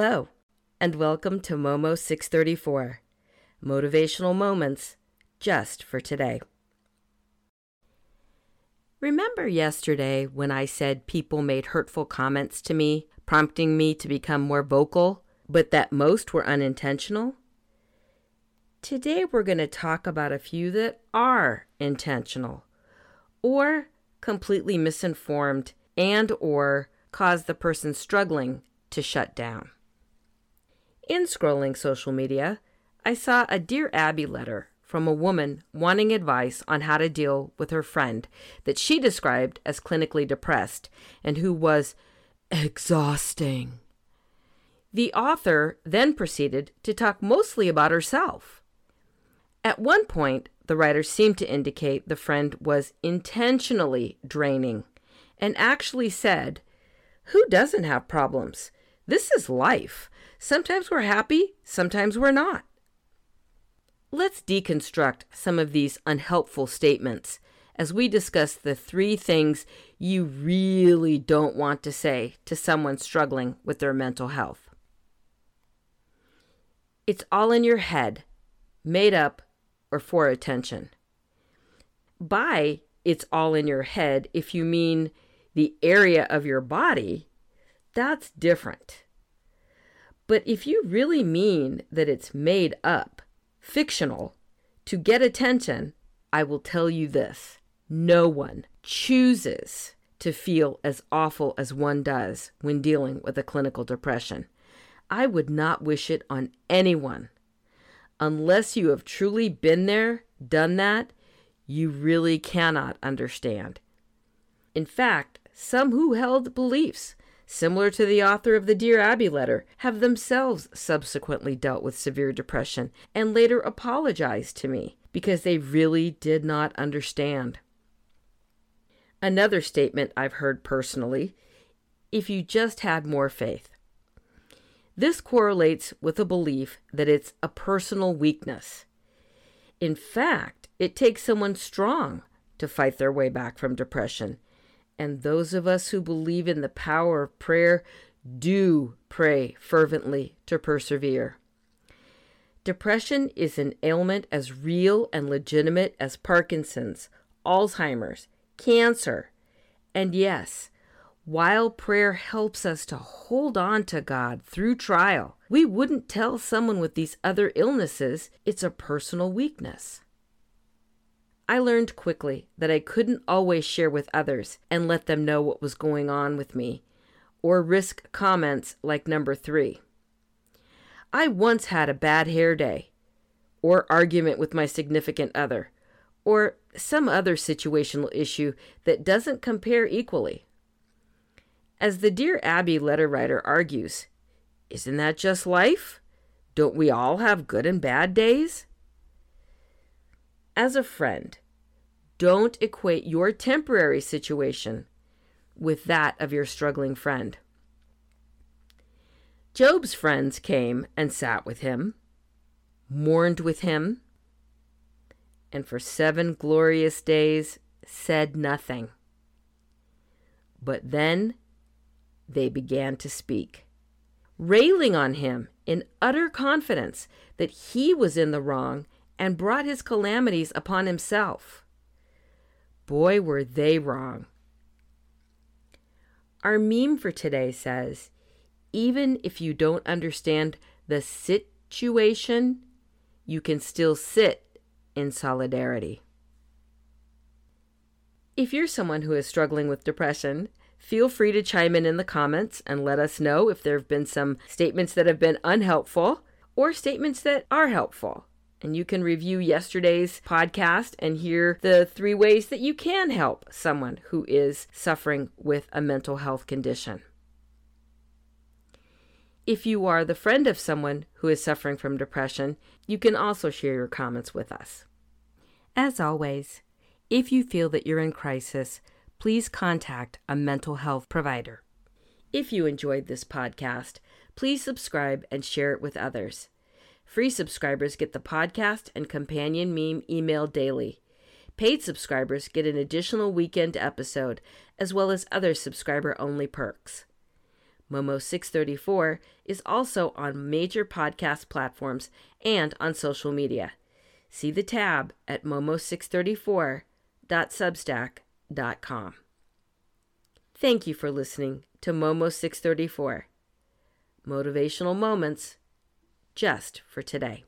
Hello, and welcome to Momo 634 Motivational Moments just for today. Remember yesterday when I said people made hurtful comments to me, prompting me to become more vocal, but that most were unintentional? Today we're going to talk about a few that are intentional or completely misinformed and or cause the person struggling to shut down. In scrolling social media, I saw a Dear Abby letter from a woman wanting advice on how to deal with her friend that she described as clinically depressed and who was exhausting. The author then proceeded to talk mostly about herself. At one point, the writer seemed to indicate the friend was intentionally draining and actually said, Who doesn't have problems? This is life. Sometimes we're happy, sometimes we're not. Let's deconstruct some of these unhelpful statements as we discuss the three things you really don't want to say to someone struggling with their mental health. It's all in your head, made up, or for attention. By it's all in your head, if you mean the area of your body, that's different. But if you really mean that it's made up, fictional, to get attention, I will tell you this no one chooses to feel as awful as one does when dealing with a clinical depression. I would not wish it on anyone. Unless you have truly been there, done that, you really cannot understand. In fact, some who held beliefs similar to the author of the Dear Abby letter, have themselves subsequently dealt with severe depression and later apologized to me because they really did not understand. Another statement I've heard personally if you just had more faith. This correlates with a belief that it's a personal weakness. In fact, it takes someone strong to fight their way back from depression and those of us who believe in the power of prayer do pray fervently to persevere. Depression is an ailment as real and legitimate as Parkinson's, Alzheimer's, cancer. And yes, while prayer helps us to hold on to God through trial, we wouldn't tell someone with these other illnesses it's a personal weakness. I learned quickly that I couldn't always share with others and let them know what was going on with me, or risk comments like number three. I once had a bad hair day, or argument with my significant other, or some other situational issue that doesn't compare equally. As the Dear Abby letter writer argues, isn't that just life? Don't we all have good and bad days? As a friend, don't equate your temporary situation with that of your struggling friend. Job's friends came and sat with him, mourned with him, and for seven glorious days said nothing. But then they began to speak, railing on him in utter confidence that he was in the wrong and brought his calamities upon himself. Boy, were they wrong. Our meme for today says even if you don't understand the situation, you can still sit in solidarity. If you're someone who is struggling with depression, feel free to chime in in the comments and let us know if there have been some statements that have been unhelpful or statements that are helpful. And you can review yesterday's podcast and hear the three ways that you can help someone who is suffering with a mental health condition. If you are the friend of someone who is suffering from depression, you can also share your comments with us. As always, if you feel that you're in crisis, please contact a mental health provider. If you enjoyed this podcast, please subscribe and share it with others. Free subscribers get the podcast and companion meme email daily. Paid subscribers get an additional weekend episode, as well as other subscriber only perks. Momo 634 is also on major podcast platforms and on social media. See the tab at momo634.substack.com. Thank you for listening to Momo 634. Motivational moments just for today.